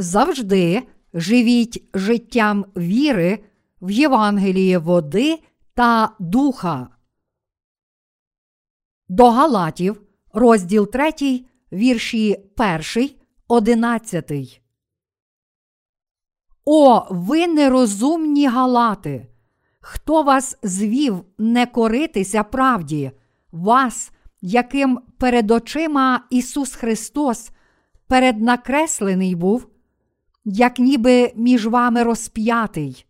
завжди живіть життям віри в Євангеліє води та духа. До Галатів, розділ 3, вірші 1, 11. О, ви нерозумні галати! Хто вас звів не коритися правді, вас, яким перед очима Ісус Христос переднакреслений був, як ніби між вами розп'ятий?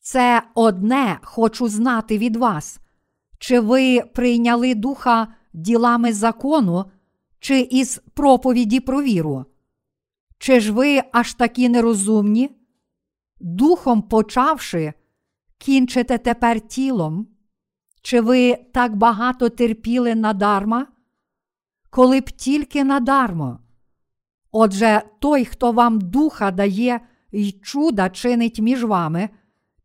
Це одне хочу знати від вас. Чи ви прийняли духа ділами закону, чи із проповіді про віру? Чи ж ви аж такі нерозумні? Духом почавши, кінчите тепер тілом? Чи ви так багато терпіли надарма? Коли б тільки надармо. Отже, той, хто вам духа дає й чуда чинить між вами,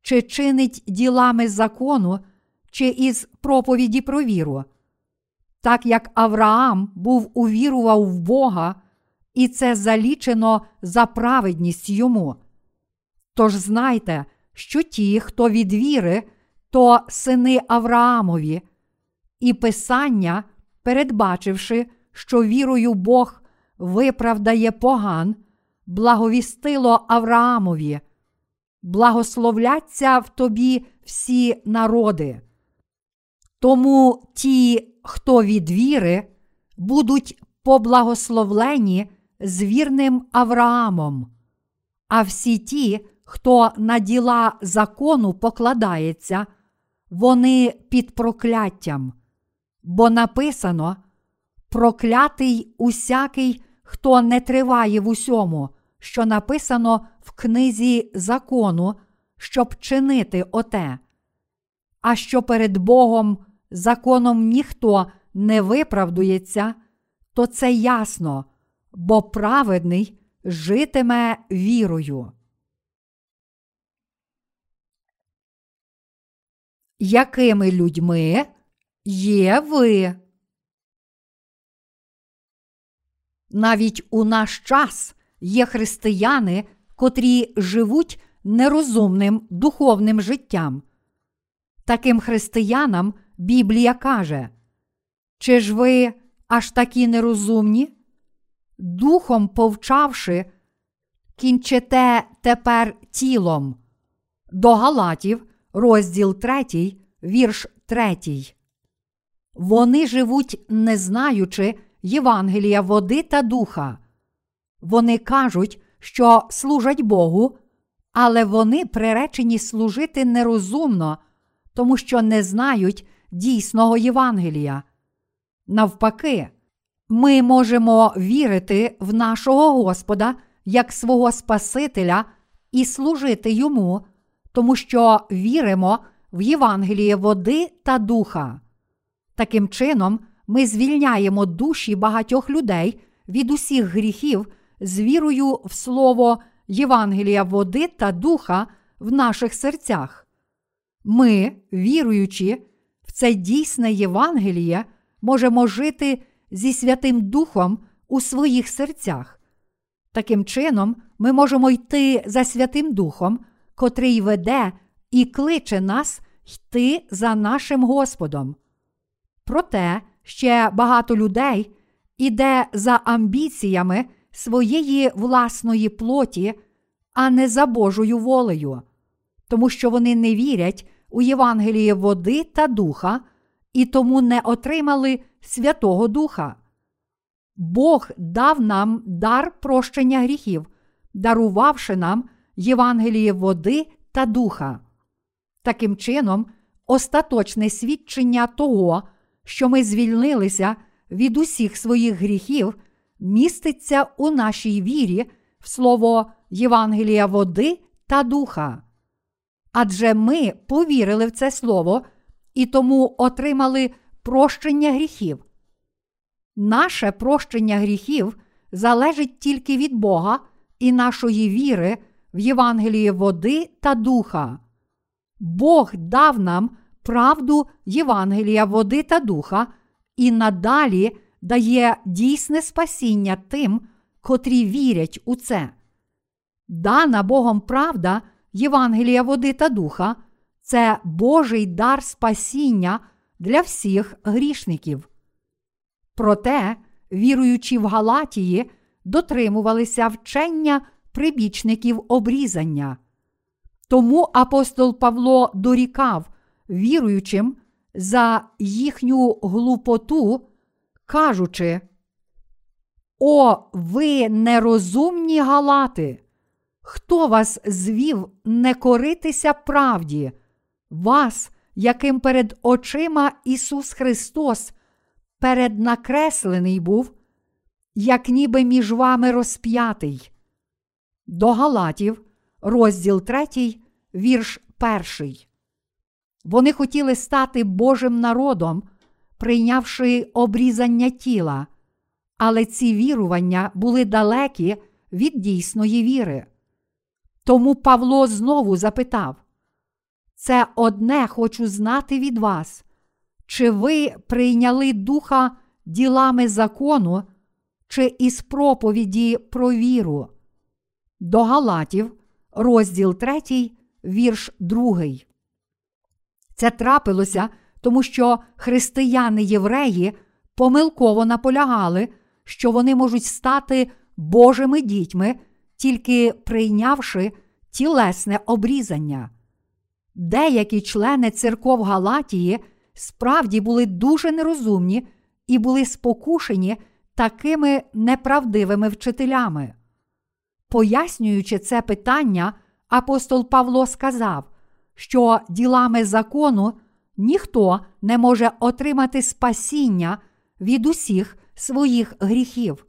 чи чинить ділами закону, чи із проповіді про віру. Так як Авраам був увірував в Бога, і це залічено за праведність йому. Тож знайте, що ті, хто від віри, то сини Авраамові, і Писання, передбачивши, що вірою Бог виправдає поган, благовістило Авраамові, благословляться в тобі всі народи. Тому ті, хто від віри, будуть поблагословлені з вірним Авраамом, а всі ті, хто на діла закону покладається, вони під прокляттям. Бо написано проклятий усякий, хто не триває в усьому, що написано в книзі закону, щоб чинити оте. А що перед Богом законом ніхто не виправдується, то це ясно, бо праведний житиме вірою. Якими людьми є ви? Навіть у наш час є християни, котрі живуть нерозумним духовним життям. Таким християнам Біблія каже, чи ж ви аж такі нерозумні? Духом повчавши, кінчите тепер тілом. До Галатів, розділ 3, вірш 3. Вони живуть, не знаючи Євангелія води та духа. Вони кажуть, що служать Богу, але вони приречені служити нерозумно, тому що не знають дійсного Євангелія. Навпаки, ми можемо вірити в нашого Господа як свого Спасителя і служити йому, тому що віримо в Євангеліє води та духа. Таким чином, ми звільняємо душі багатьох людей від усіх гріхів з вірою в Слово Євангелія води та духа в наших серцях. Ми, віруючи в це дійсне Євангеліє, можемо жити зі Святим Духом у своїх серцях. Таким чином, ми можемо йти за Святим Духом, котрий веде і кличе нас йти за нашим Господом. Проте ще багато людей іде за амбіціями своєї власної плоті, а не за Божою волею, тому що вони не вірять у Євангеліє води та духа і тому не отримали Святого Духа. Бог дав нам дар прощення гріхів, дарувавши нам Євангеліє води та духа. Таким чином, остаточне свідчення того, що ми звільнилися від усіх своїх гріхів, міститься у нашій вірі в слово Євангелія води та духа. Адже ми повірили в це слово і тому отримали прощення гріхів. Наше прощення гріхів залежить тільки від Бога і нашої віри в Євангелії води та духа. Бог дав нам правду Євангелія води та духа і надалі дає дійсне спасіння тим, котрі вірять у це. Дана Богом правда Євангелія води та духа це Божий дар спасіння для всіх грішників. Проте, віруючи в Галатії, дотримувалися вчення прибічників обрізання. Тому апостол Павло дорікав віруючим за їхню глупоту, кажучи, О, ви нерозумні галати! Хто вас звів не коритися правді, вас, яким перед очима Ісус Христос переднакреслений був, як ніби між вами розп'ятий? До Галатів, розділ 3, вірш 1. Вони хотіли стати Божим народом, прийнявши обрізання тіла, але ці вірування були далекі від дійсної віри. Тому Павло знову запитав: Це одне хочу знати від вас, чи ви прийняли духа ділами закону, чи із проповіді про віру? До Галатів, розділ 3, вірш 2. Це трапилося, тому що християни-євреї помилково наполягали, що вони можуть стати Божими дітьми, тільки прийнявши тілесне обрізання. Деякі члени церков Галатії справді були дуже нерозумні і були спокушені такими неправдивими вчителями. Пояснюючи це питання, апостол Павло сказав, що ділами закону ніхто не може отримати спасіння від усіх своїх гріхів.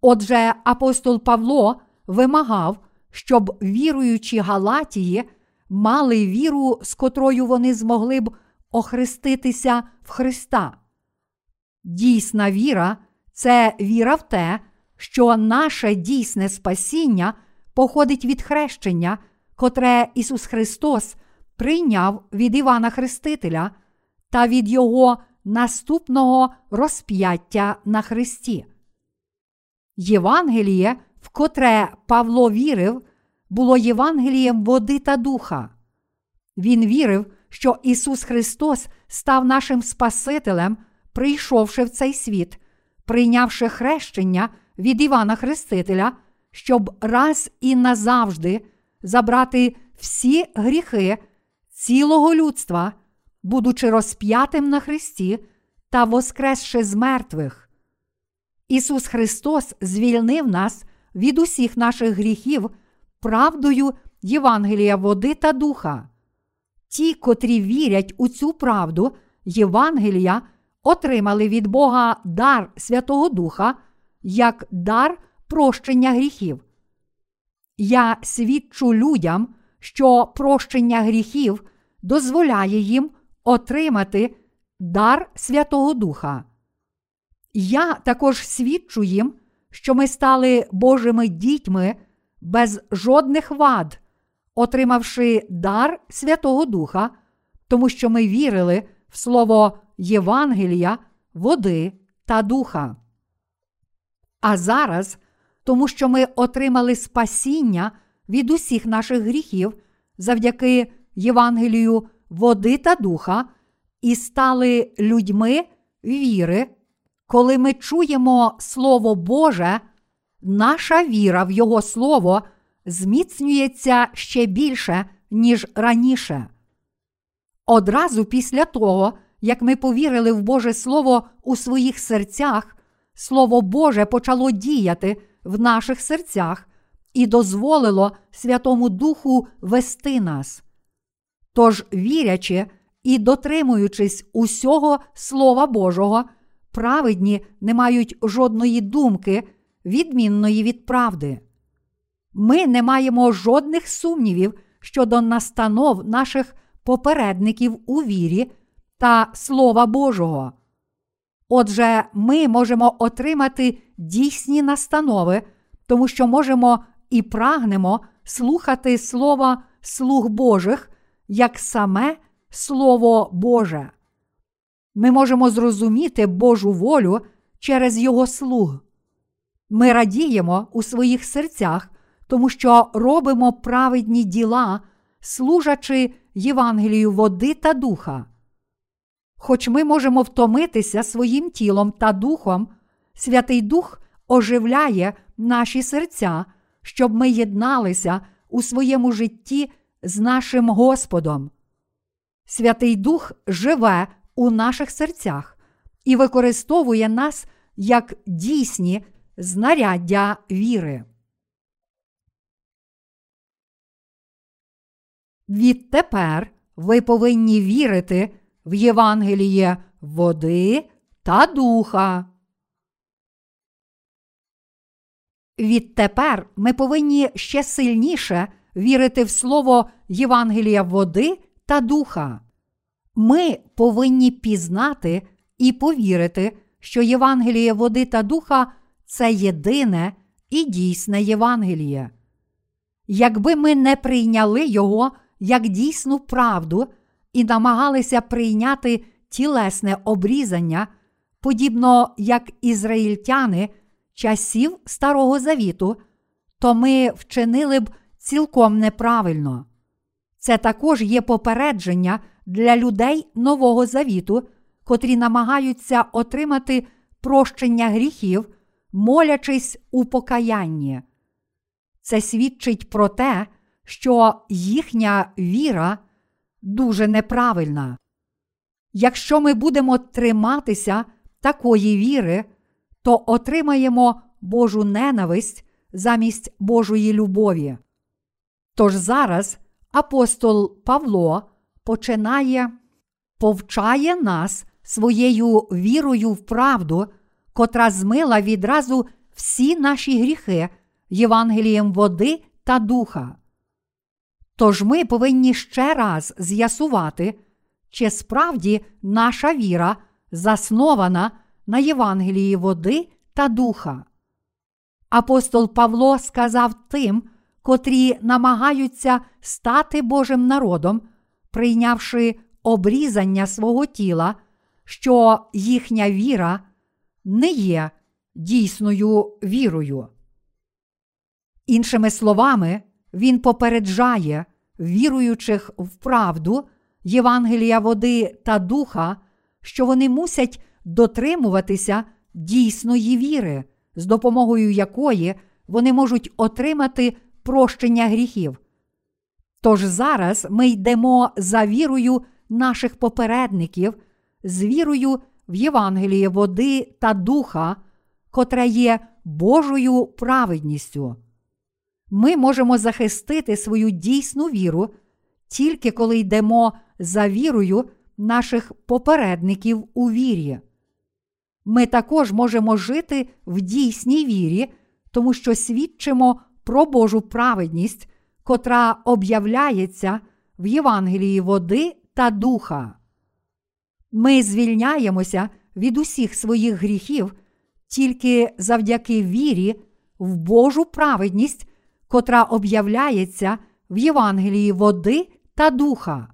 Отже, апостол Павло вимагав, щоб віруючі Галатії мали віру, з котрою вони змогли б охреститися в Христа. Дійсна віра це віра в те, що наше дійсне спасіння походить від хрещення, котре Ісус Христос прийняв від Івана Хрестителя та від Його наступного розп'яття на Христі. Євангеліє, в котре Павло вірив, було Євангелієм води та духа. Він вірив, що Ісус Христос став нашим Спасителем, прийшовши в цей світ, прийнявши хрещення від Івана Хрестителя, щоб раз і назавжди забрати всі гріхи цілого людства, будучи розп'ятим на Христі та воскресши з мертвих. Ісус Христос звільнив нас від усіх наших гріхів правдою Євангелія води та духа. Ті, котрі вірять у цю правду Євангелія, отримали від Бога дар Святого Духа як дар прощення гріхів. Я свідчу людям, що прощення гріхів дозволяє їм отримати дар Святого Духа. Я також свідчу їм, що ми стали Божими дітьми без жодних вад, отримавши дар Святого Духа, тому що ми вірили в слово Євангелія, води та духа. А зараз, тому що ми отримали спасіння від усіх наших гріхів завдяки Євангелію води та духа, і стали людьми віри, коли ми чуємо Слово Боже, наша віра в Його Слово зміцнюється ще більше, ніж раніше. Одразу після того, як ми повірили в Боже Слово у своїх серцях, Слово Боже почало діяти в наших серцях і дозволило Святому Духу вести нас. Тож, вірячи і дотримуючись усього Слова Божого, праведні не мають жодної думки, відмінної від правди. Ми не маємо жодних сумнівів щодо настанов наших попередників у вірі та Слова Божого. Отже, ми можемо отримати дійсні настанови, тому що можемо і прагнемо слухати Слова слуг Божих як саме Слово Боже. Ми можемо зрозуміти Божу волю через Його слуг. Ми радіємо у своїх серцях, тому що робимо праведні діла, служачи Євангелію води та духа. Хоч ми можемо втомитися своїм тілом та духом, Святий Дух оживляє наші серця, щоб ми єдналися у своєму житті з нашим Господом. Святий Дух живе у наших серцях і використовує нас як дійсні знаряддя віри. Відтепер ви повинні вірити в Євангеліє води та духа. Відтепер ми повинні ще сильніше вірити в слово Євангелія води та духа. Ми повинні пізнати і повірити, що Євангеліє води та духа це єдине і дійсне Євангеліє. Якби ми не прийняли його як дійсну правду і намагалися прийняти тілесне обрізання, подібно як ізраїльтяни часів Старого Завіту, то ми вчинили б цілком неправильно. Це також є попередження для людей Нового Завіту, котрі намагаються отримати прощення гріхів, молячись у покаянні. Це свідчить про те, що їхня віра дуже неправильна. Якщо ми будемо триматися такої віри, то отримаємо Божу ненависть замість Божої любові. Тож зараз апостол Павло починає повчає нас своєю вірою в правду, котра змила відразу всі наші гріхи Євангелієм води та духа. Тож ми повинні ще раз з'ясувати, чи справді наша віра заснована на Євангелії води та духа. Апостол Павло сказав тим, котрі намагаються стати Божим народом, прийнявши обрізання свого тіла, що їхня віра не є дійсною вірою. Іншими словами, він попереджає віруючих в правду Євангелія води та духа, що вони мусять дотримуватися дійсної віри, з допомогою якої вони можуть отримати прощення гріхів. Тож зараз ми йдемо за вірою наших попередників, з вірою в Євангеліє води та духа, котре є Божою праведністю. Ми можемо захистити свою дійсну віру тільки коли йдемо за вірою наших попередників у вірі. Ми також можемо жити в дійсній вірі, тому що свідчимо про Божу праведність, котра об'являється в Євангелії води та духа. Ми звільняємося від усіх своїх гріхів тільки завдяки вірі в Божу праведність, котра об'являється в Євангелії води та духа.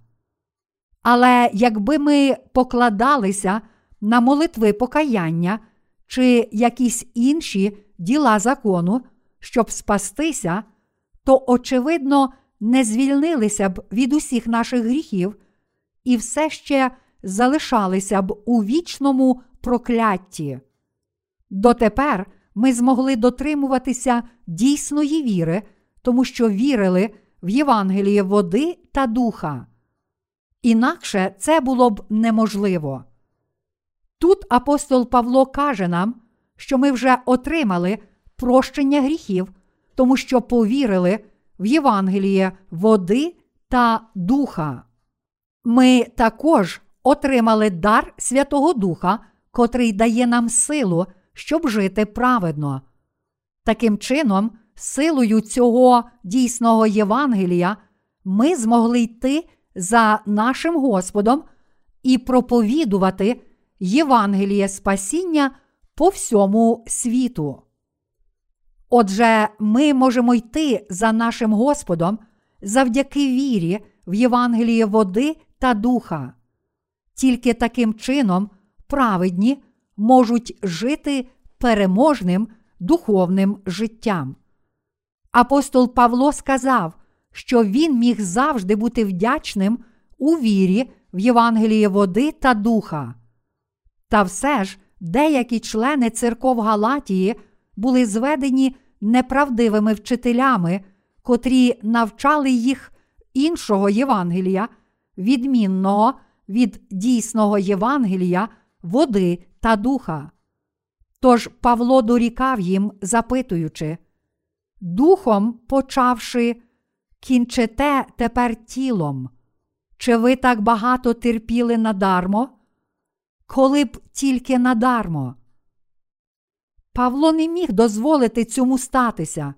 Але якби ми покладалися на молитви покаяння чи якісь інші діла закону, щоб спастися, то, очевидно, не звільнилися б від усіх наших гріхів і все ще залишалися б у вічному проклятті. Дотепер ми змогли дотримуватися дійсної віри, тому що вірили в Євангеліє води та духа. Інакше це було б неможливо. Тут апостол Павло каже нам, що ми вже отримали прощення гріхів, тому що повірили в Євангеліє води та духа. Ми також отримали дар Святого Духа, котрий дає нам силу, щоб жити праведно. Таким чином, силою цього дійсного Євангелія ми змогли йти за нашим Господом і проповідувати Євангеліє спасіння по всьому світу. Отже, ми можемо йти за нашим Господом завдяки вірі в Євангеліє води та духа. Тільки таким чином праведні можуть жити переможним духовним життям. Апостол Павло сказав, що він міг завжди бути вдячним у вірі в Євангеліє води та духа. Та все ж деякі члени церков Галатії були зведені неправдивими вчителями, котрі навчали їх іншого Євангелія, відмінного від дійсного Євангелія, води та духа. Тож Павло дорікав їм, запитуючи, Духом почавши, кінчите тепер тілом. Чи ви так багато терпіли надармо? Коли б тільки надармо. Павло не міг дозволити цьому статися.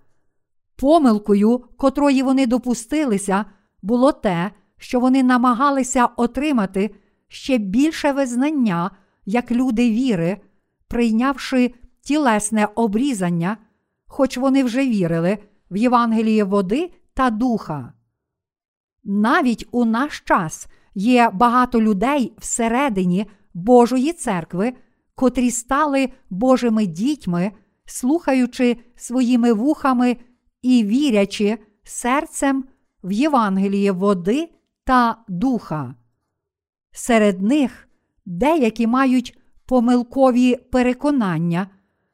Помилкою, котрої вони допустилися, було те, що вони намагалися отримати ще більше визнання як люди віри, прийнявши тілесне обрізання, хоч вони вже вірили в Євангеліє води та духа. Навіть у наш час є багато людей всередині Божої церкви, котрі стали Божими дітьми, слухаючи своїми вухами і вірячи серцем в Євангеліє води та духа. Серед них деякі мають помилкові переконання,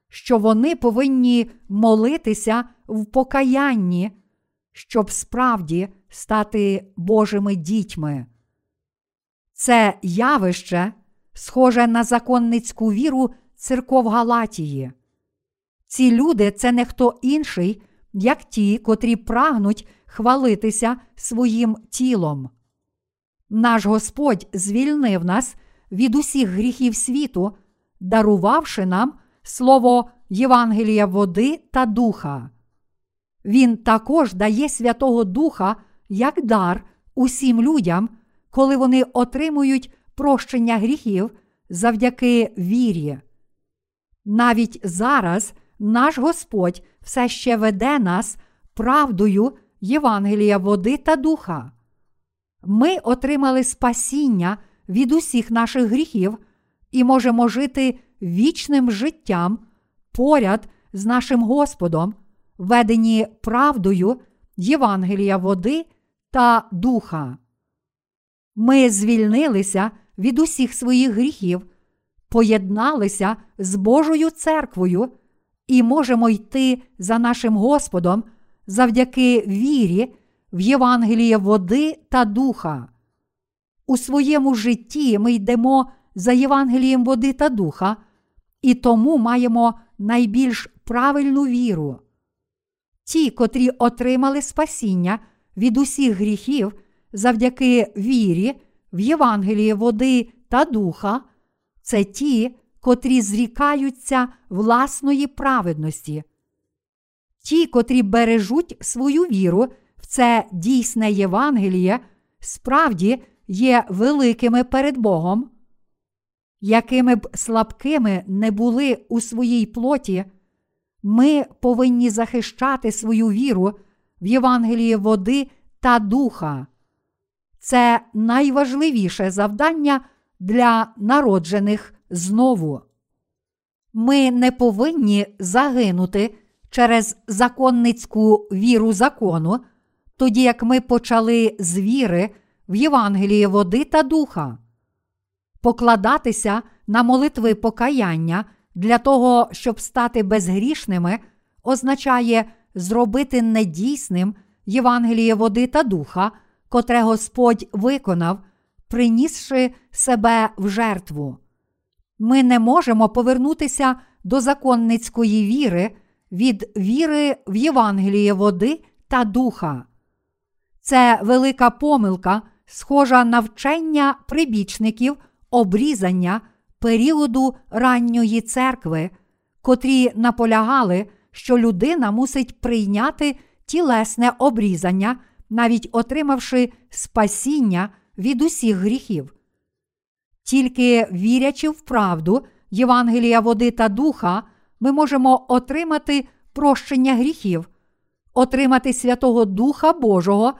що вони повинні молитися в покаянні, щоб справді стати Божими дітьми. Це явище схоже на законницьку віру церков Галатії. Ці люди це не хто інший, як ті, котрі прагнуть хвалитися своїм тілом. Наш Господь звільнив нас від усіх гріхів світу, дарувавши нам слово Євангелія води та духа. Він також дає Святого Духа як дар усім людям, коли вони отримують прощення гріхів завдяки вірі. Навіть зараз наш Господь все ще веде нас правдою Євангелія води та духа. Ми отримали спасіння від усіх наших гріхів і можемо жити вічним життям поряд з нашим Господом, ведені правдою Євангелія води та духа. Ми звільнилися від усіх своїх гріхів, поєдналися з Божою церквою і можемо йти за нашим Господом завдяки вірі в Євангеліє води та духа. У своєму житті ми йдемо за Євангелієм води та духа, і тому маємо найбільш правильну віру. Ті, котрі отримали спасіння від усіх гріхів завдяки вірі в Євангеліє води та духа, це ті, котрі зрікаються власної праведності. Ті, котрі бережуть свою віру в це дійсне Євангеліє, справді є великими перед Богом. Якими б слабкими не були у своїй плоті, ми повинні захищати свою віру в Євангеліє води та духа. Це найважливіше завдання для народжених знову. Ми не повинні загинути через законницьку віру закону, тоді як ми почали з віри в Євангеліє води та духа. Покладатися на молитви покаяння для того, щоб стати безгрішними, означає зробити недійсним Євангеліє води та духа, котре Господь виконав, принісши себе в жертву. Ми не можемо повернутися до законницької віри від віри в Євангеліє води та духа. Це велика помилка, схожа на вчення прибічників обрізання періоду ранньої церкви, котрі наполягали, що людина мусить прийняти тілесне обрізання, навіть отримавши спасіння від усіх гріхів. Тільки вірячи в правду Євангелія води та духа, ми можемо отримати прощення гріхів, отримати Святого Духа Божого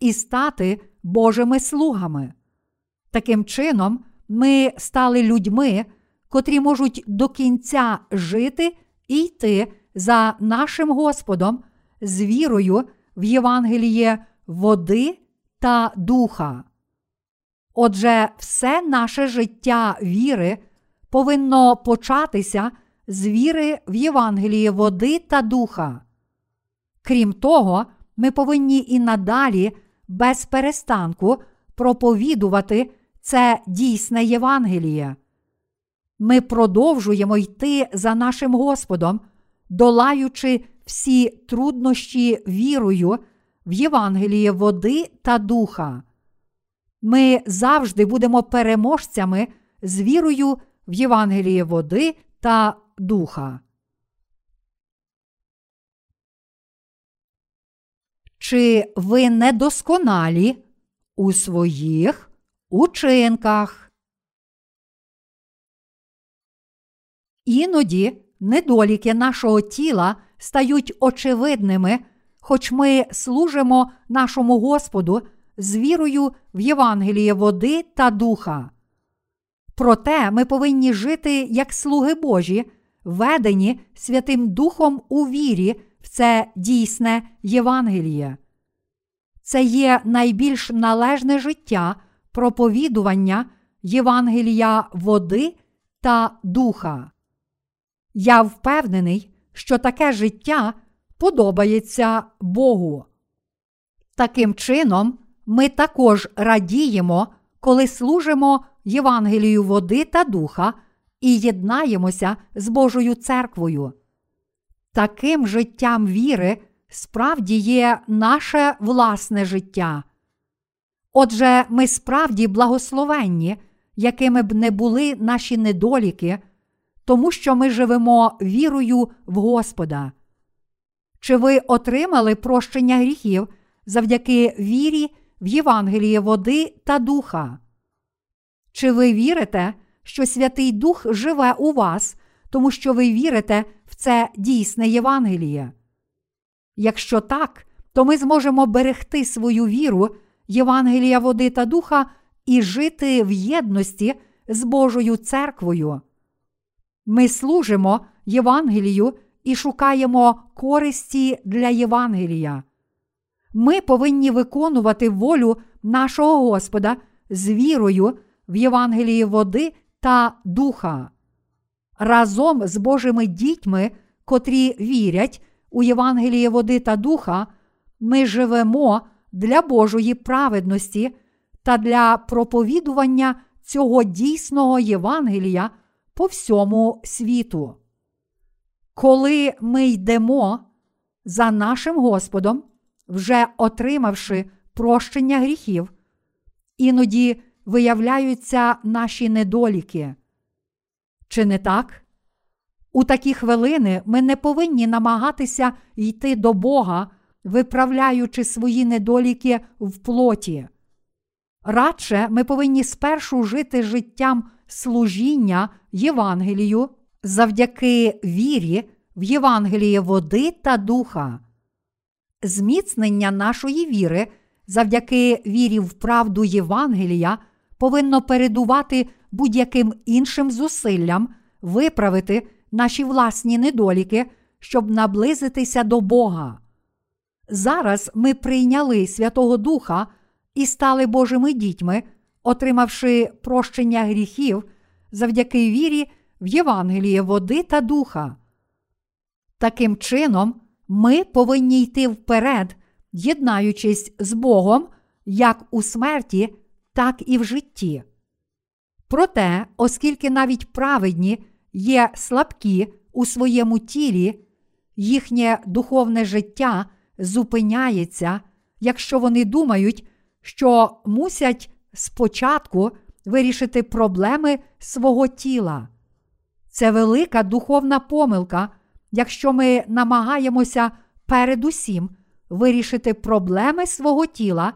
і стати Божими слугами. Таким чином, ми стали людьми, котрі можуть до кінця жити і йти за нашим Господом з вірою в Євангеліє води та духа. Отже, все наше життя віри повинно початися з віри в Євангеліє води та духа. Крім того, ми повинні і надалі без перестанку проповідувати це дійсне Євангеліє. Ми продовжуємо йти за нашим Господом, долаючи всі труднощі вірою в Євангеліє води та духа. Ми завжди будемо переможцями з вірою в Євангеліє води та духа. Чи ви недосконалі у своїх учинках? Іноді недоліки нашого тіла стають очевидними, хоч ми служимо нашому Господу з вірою в Євангеліє води та духа. Проте ми повинні жити як слуги Божі, ведені Святим Духом у вірі це дійсне Євангеліє. Це є найбільш належне життя проповідування Євангелія води та духа. Я впевнений, що таке життя подобається Богу. Таким чином, ми також радіємо, коли служимо Євангелію води та духа і єднаємося з Божою церквою. Таким життям віри справді є наше власне життя. Отже, ми справді благословенні, якими б не були наші недоліки, тому що ми живемо вірою в Господа. Чи ви отримали прощення гріхів завдяки вірі в Євангеліє води та духа? Чи ви вірите, що Святий Дух живе у вас, тому що ви вірите це дійсне Євангеліє? Якщо так, то ми зможемо берегти свою віру, Євангелія води та духа і жити в єдності з Божою церквою. Ми служимо Євангелію і шукаємо користі для Євангелія. Ми повинні виконувати волю нашого Господа з вірою в Євангелії води та духа. Разом з Божими дітьми, котрі вірять у Євангеліє води та духа, ми живемо для Божої праведності та для проповідування цього дійсного Євангелія по всьому світу. Коли ми йдемо за нашим Господом, вже отримавши прощення гріхів, іноді виявляються наші недоліки. Чи не так? У такі хвилини ми не повинні намагатися йти до Бога, виправляючи свої недоліки в плоті. Радше ми повинні спершу жити життям служіння Євангелію завдяки вірі в Євангеліє води та духа. Зміцнення нашої віри завдяки вірі в правду Євангелія повинно передувати будь-яким іншим зусиллям виправити наші власні недоліки, щоб наблизитися до Бога. Зараз ми прийняли Святого Духа і стали Божими дітьми, отримавши прощення гріхів завдяки вірі в Євангеліє води та духа. Таким чином, ми повинні йти вперед, єднаючись з Богом як у смерті, так і в житті. Проте, оскільки навіть праведні є слабкі у своєму тілі, їхнє духовне життя зупиняється, якщо вони думають, що мусять спочатку вирішити проблеми свого тіла. Це велика духовна помилка, якщо ми намагаємося передусім вирішити проблеми свого тіла,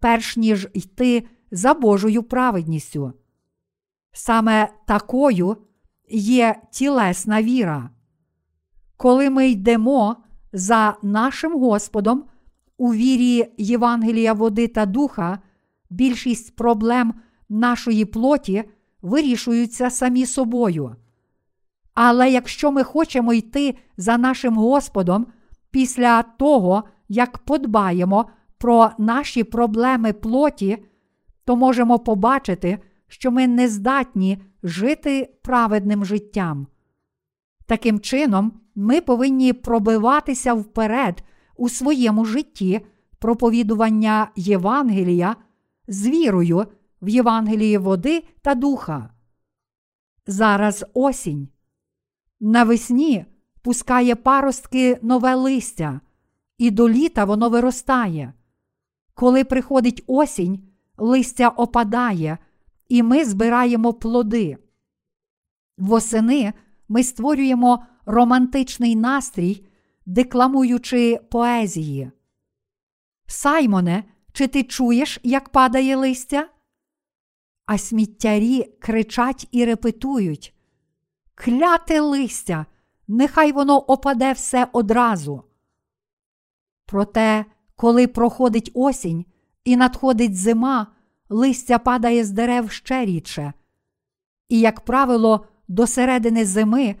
перш ніж йти за Божою праведністю. Саме такою є тілесна віра. Коли ми йдемо за нашим Господом у вірі Євангелія води та духа, більшість проблем нашої плоті вирішуються самі собою. Але якщо ми хочемо йти за нашим Господом після того, як подбаємо про наші проблеми плоті, то можемо побачити, що ми не здатні жити праведним життям. Таким чином, ми повинні пробиватися вперед у своєму житті проповідування Євангелія з вірою в Євангелії води та духа. Зараз осінь. Навесні пускає паростки нове листя, і до літа воно виростає. Коли приходить осінь, листя опадає, і ми збираємо плоди. Восени ми створюємо романтичний настрій, декламуючи поезії. Саймоне, чи ти чуєш, як падає листя? А сміттярі кричать і репетують Кляте листя, нехай воно опаде все одразу. Проте, коли проходить осінь і надходить зима, листя падає з дерев ще рідше. І, як правило, до середини зими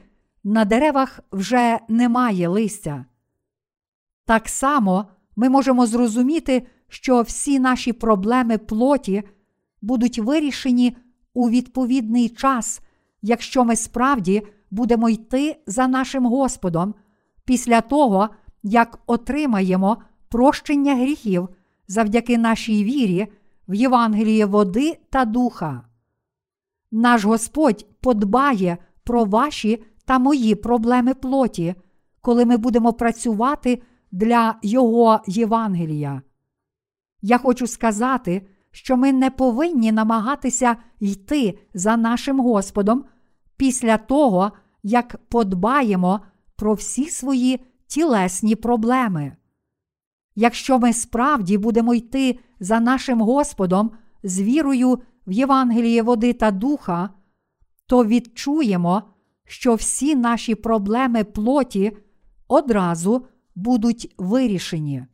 на деревах вже немає листя. Так само ми можемо зрозуміти, що всі наші проблеми плоті будуть вирішені у відповідний час, якщо ми справді будемо йти за нашим Господом після того, як отримаємо прощення гріхів завдяки нашій вірі в Євангеліє води та духа. Наш Господь подбає про ваші та мої проблеми плоті, коли ми будемо працювати для Його Євангелія. Я хочу сказати, що ми не повинні намагатися йти за нашим Господом після того, як подбаємо про всі свої тілесні проблеми. Якщо ми справді будемо йти за нашим Господом з вірою в Євангеліє води та духа, то відчуємо, що всі наші проблеми плоті одразу будуть вирішені.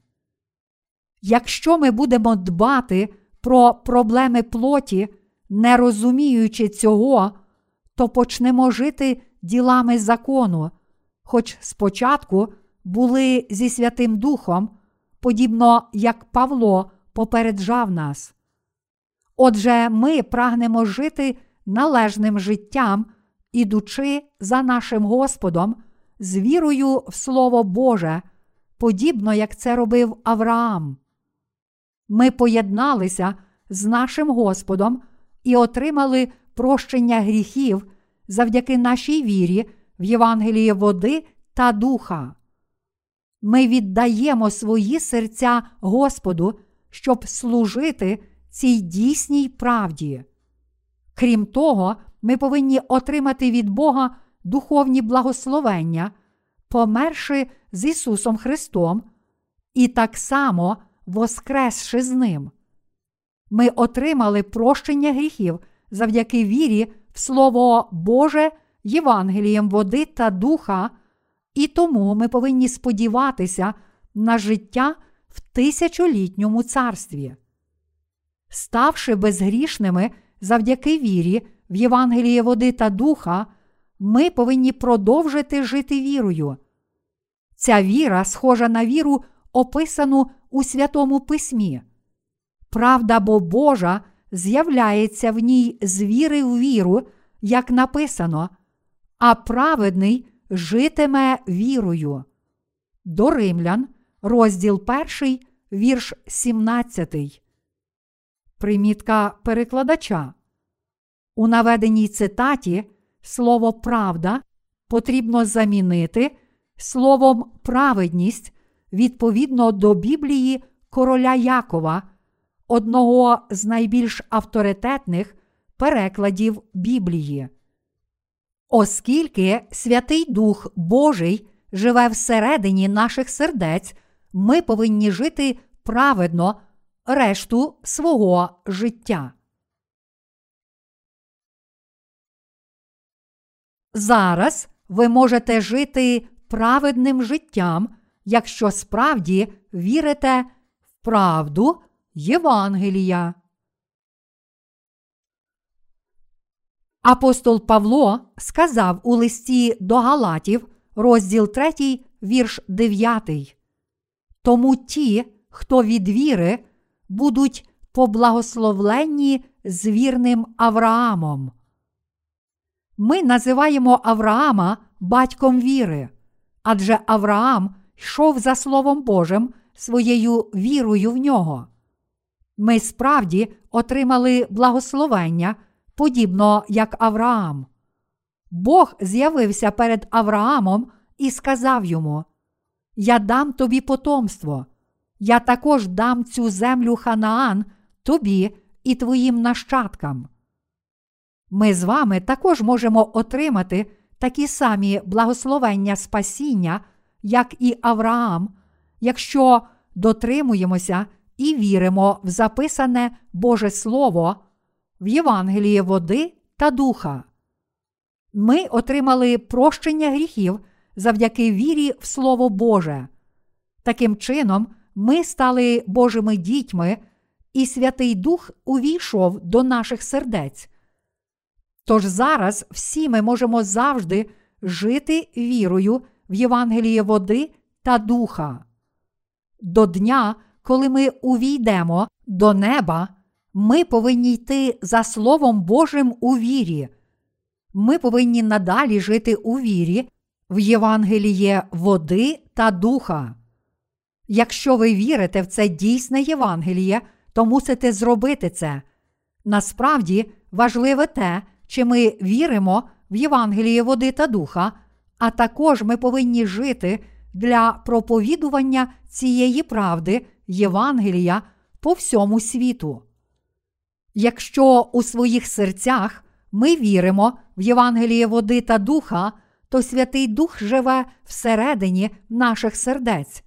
Якщо ми будемо дбати про проблеми плоті, не розуміючи цього, то почнемо жити ділами закону, хоч спочатку були зі Святим Духом, подібно як Павло попереджав нас. Отже, ми прагнемо жити належним життям, ідучи за нашим Господом з вірою в Слово Боже, подібно як це робив Авраам. Ми поєдналися з нашим Господом і отримали прощення гріхів завдяки нашій вірі в Євангеліє води та духа. Ми віддаємо свої серця Господу, щоб служити цій дійсній правді. Крім того, ми повинні отримати від Бога духовні благословення, померши з Ісусом Христом, і так само воскресши з Ним. Ми отримали прощення гріхів завдяки вірі в Слово Боже Євангелієм води та духа, і тому ми повинні сподіватися на життя в тисячолітньому царстві. Ставши безгрішними завдяки вірі в Євангеліє води та духа, ми повинні продовжити жити вірою. Ця віра схожа на віру, описану у Святому Письмі. Правда бо Божа з'являється в ній з віри в віру, як написано, а праведний житиме вірою. До Римлян, розділ 1, вірш 17. Примітка перекладача. У наведеній цитаті слово правда потрібно замінити словом праведність відповідно до Біблії короля Якова, одного з найбільш авторитетних перекладів Біблії. Оскільки Святий Дух Божий живе всередині наших сердець, ми повинні жити праведно решту свого життя. Зараз ви можете жити праведним життям, якщо справді вірите в правду Євангелія. Апостол Павло сказав у листі до Галатів, розділ 3, вірш 9. Тому ті, хто від віри, будуть поблагословленні з вірним Авраамом. Ми називаємо Авраама батьком віри, адже Авраам йшов за Словом Божим своєю вірою в нього. Ми справді отримали благословення, подібно як Авраам. Бог з'явився перед Авраамом і сказав йому: Я дам тобі потомство, я також дам цю землю Ханаан тобі і твоїм нащадкам. Ми з вами також можемо отримати такі самі благословення спасіння, як і Авраам, якщо дотримуємося і віримо в записане Боже Слово в Євангелії води та духа. Ми отримали прощення гріхів завдяки вірі в Слово Боже. Таким чином, ми стали Божими дітьми, і Святий Дух увійшов до наших сердець. Тож зараз всі ми можемо завжди жити вірою в Євангеліє води та духа. До дня, коли ми увійдемо до неба, ми повинні йти за Словом Божим у вірі. Ми повинні надалі жити у вірі в Євангеліє води та духа. Якщо ви вірите в це дійсне Євангеліє, то мусите зробити це. Насправді важливе те, чи ми віримо в Євангеліє води та духа, а також ми повинні жити для проповідування цієї правди Євангелія по всьому світу. Якщо у своїх серцях ми віримо в Євангеліє води та духа, то Святий Дух живе всередині наших сердець.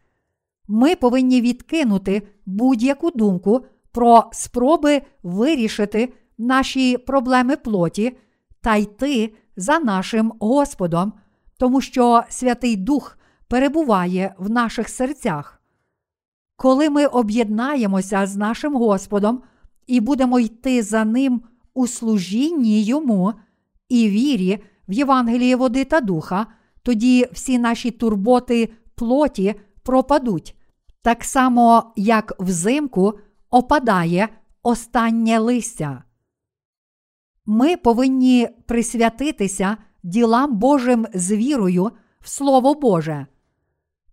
Ми повинні відкинути будь-яку думку про спроби вирішити наші проблеми плоті та йти за нашим Господом, тому що Святий Дух перебуває в наших серцях. Коли ми об'єднаємося з нашим Господом і будемо йти за Ним у служінні Йому і вірі в Євангеліє води та духа, тоді всі наші турботи плоті пропадуть, так само, як взимку опадає останнє листя. Ми повинні присвятитися ділам Божим з вірою в Слово Боже.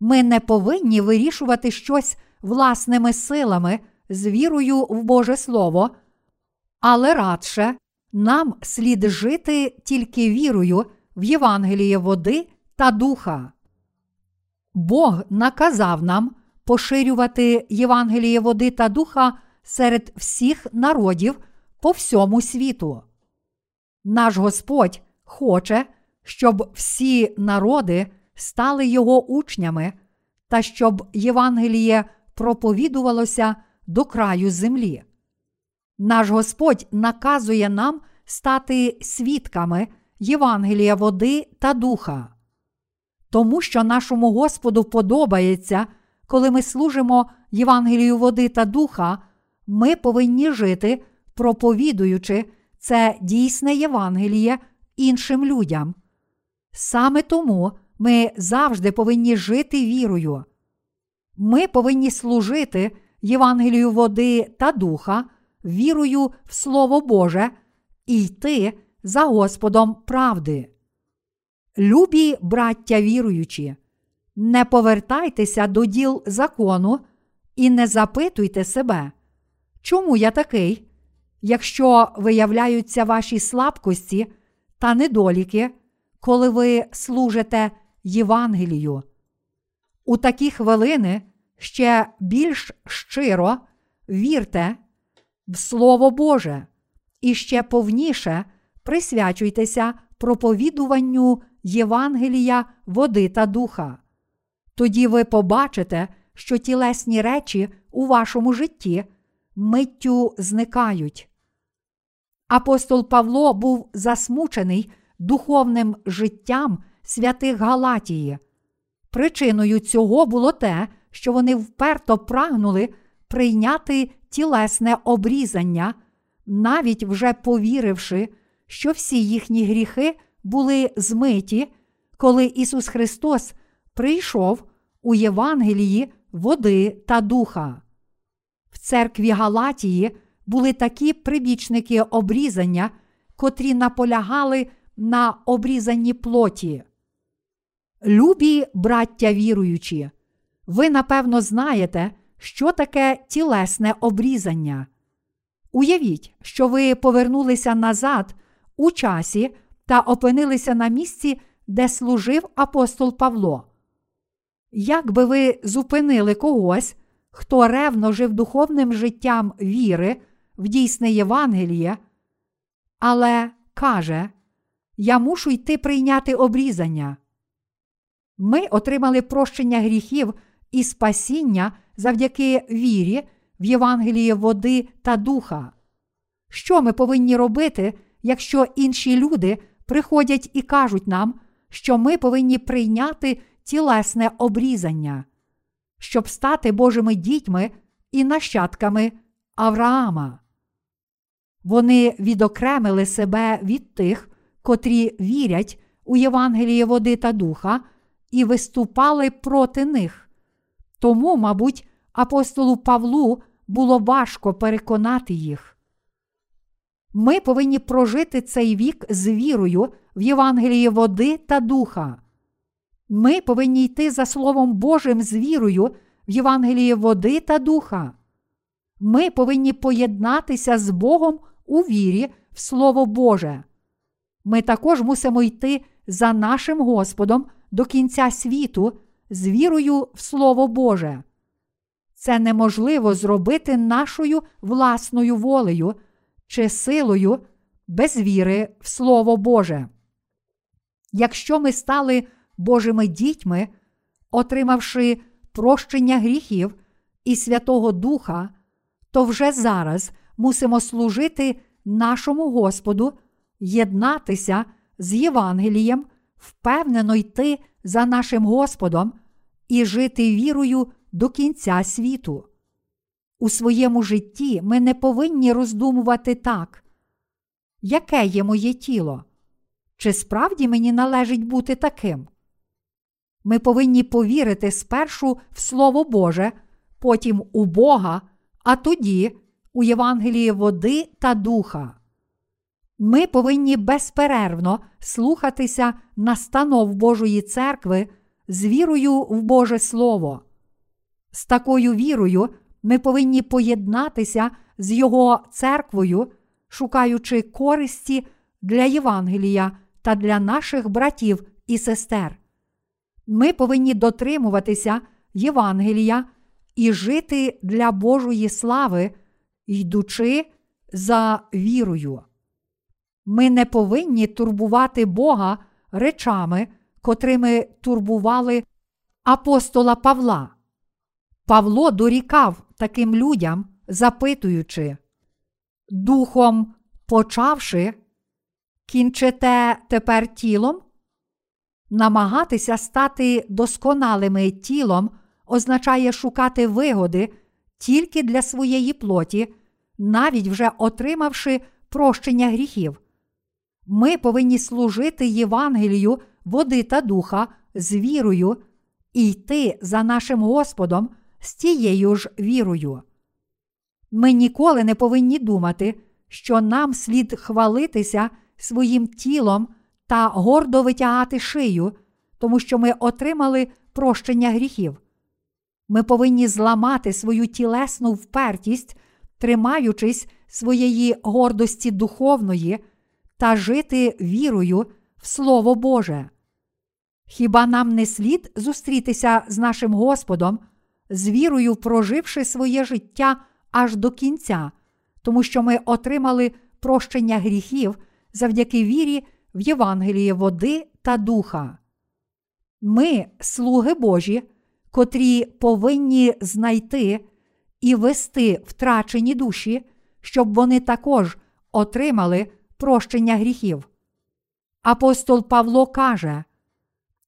Ми не повинні вирішувати щось власними силами з вірою в Боже Слово, але радше нам слід жити тільки вірою в Євангеліє води та духа. Бог наказав нам поширювати Євангеліє води та духа серед всіх народів по всьому світу. Наш Господь хоче, щоб всі народи стали Його учнями та щоб Євангеліє проповідувалося до краю землі. Наш Господь наказує нам стати свідками Євангелія води та духа. Тому що нашому Господу подобається, коли ми служимо Євангелію води та духа, ми повинні жити, проповідуючи це дійсне Євангеліє іншим людям. Саме тому ми завжди повинні жити вірою. Ми повинні служити Євангелію води та духа, вірою в Слово Боже і йти за Господом правди. Любі браття віруючі, не повертайтеся до діл закону і не запитуйте себе, чому я такий, якщо виявляються ваші слабкості та недоліки, коли ви служите Євангелію. У такі хвилини ще більш щиро вірте в Слово Боже і ще повніше присвячуйтеся проповідуванню Євангелія, води та духа. Тоді ви побачите, що тілесні речі у вашому житті миттю зникають. Апостол Павло був засмучений духовним життям святих Галатії. Причиною цього було те, що вони вперто прагнули прийняти тілесне обрізання, навіть вже повіривши, що всі їхні гріхи були змиті, коли Ісус Христос прийшов у Євангелії води та духа. В церкві Галатії були такі прибічники обрізання, котрі наполягали на обрізанні плоті. Любі браття віруючі, ви напевно знаєте, що таке тілесне обрізання. Уявіть, що ви повернулися назад у часі та опинилися на місці, де служив апостол Павло. Як би ви зупинили когось, хто ревно жив духовним життям віри в дійсне Євангеліє, але каже, я мушу йти прийняти обрізання. Ми отримали прощення гріхів і спасіння завдяки вірі в Євангеліє води та духа. Що ми повинні робити, якщо інші люди приходять і кажуть нам, що ми повинні прийняти тілесне обрізання, щоб стати Божими дітьми і нащадками Авраама? Вони відокремили себе від тих, котрі вірять у Євангеліє води та духа, і виступали проти них. Тому, мабуть, апостолу Павлу було важко переконати їх. Ми повинні прожити цей вік з вірою в Євангеліє води та духа. Ми повинні йти за Словом Божим з вірою в Євангеліє води та духа. Ми повинні поєднатися з Богом у вірі в Слово Боже. Ми також мусимо йти за нашим Господом до кінця світу з вірою в Слово Боже. Це неможливо зробити нашою власною волею чи силою без віри в Слово Боже. Якщо ми стали Божими дітьми, отримавши прощення гріхів і Святого Духа, то вже зараз мусимо служити нашому Господу, єднатися з Євангелієм, впевнено йти за нашим Господом і жити вірою до кінця світу. У своєму житті ми не повинні роздумувати так, яке є моє тіло? Чи справді мені належить бути таким? Ми повинні повірити спершу в Слово Боже, потім у Бога, а тоді у Євангелії води та духа. Ми повинні безперервно слухатися настанов Божої церкви з вірою в Боже Слово. З такою вірою ми повинні поєднатися з Його церквою, шукаючи користі для Євангелія та для наших братів і сестер. Ми повинні дотримуватися Євангелія і жити для Божої слави, йдучи за вірою. Ми не повинні турбувати Бога речами, котрими турбували апостола Павла. Павло дорікав таким людям, запитуючи, Духом почавши, кінчите тепер тілом? Намагатися стати досконалими тілом означає шукати вигоди тільки для своєї плоті, навіть вже отримавши прощення гріхів. Ми повинні служити Євангелію води та духа з вірою і йти за нашим Господом з тією ж вірою. Ми ніколи не повинні думати, що нам слід хвалитися своїм тілом та гордо витягати шию, тому що ми отримали прощення гріхів. Ми повинні зламати свою тілесну впертість, тримаючись своєї гордості духовної та жити вірою в Слово Боже. Хіба нам не слід зустрітися з нашим Господом, з вірою проживши своє життя аж до кінця, тому що ми отримали прощення гріхів завдяки вірі в Євангеліє води та духа? Ми, слуги Божі, котрі повинні знайти і вести втрачені душі, щоб вони також отримали прощення гріхів. Апостол Павло каже,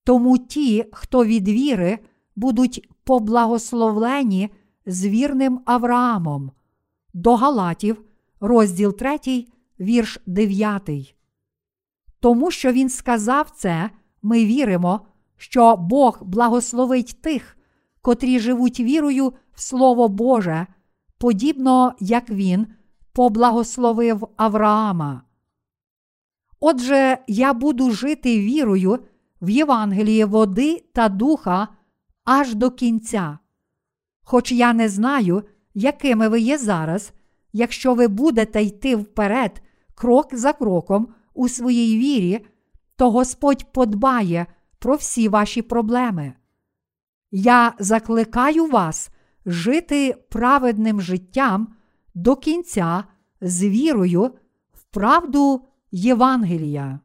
тому ті, хто від віри, будуть поблагословлені з вірним Авраамом. До Галатів, розділ 3, вірш 9. Тому що він сказав це, ми віримо, що Бог благословить тих, котрі живуть вірою в Слово Боже, подібно як Він поблагословив Авраама. Отже, я буду жити вірою в Євангеліє води та духа аж до кінця. Хоч я не знаю, якими ви є зараз, якщо ви будете йти вперед, крок за кроком у своїй вірі, то Господь подбає про всі ваші проблеми. Я закликаю вас жити праведним життям до кінця з вірою в правду Євангелія.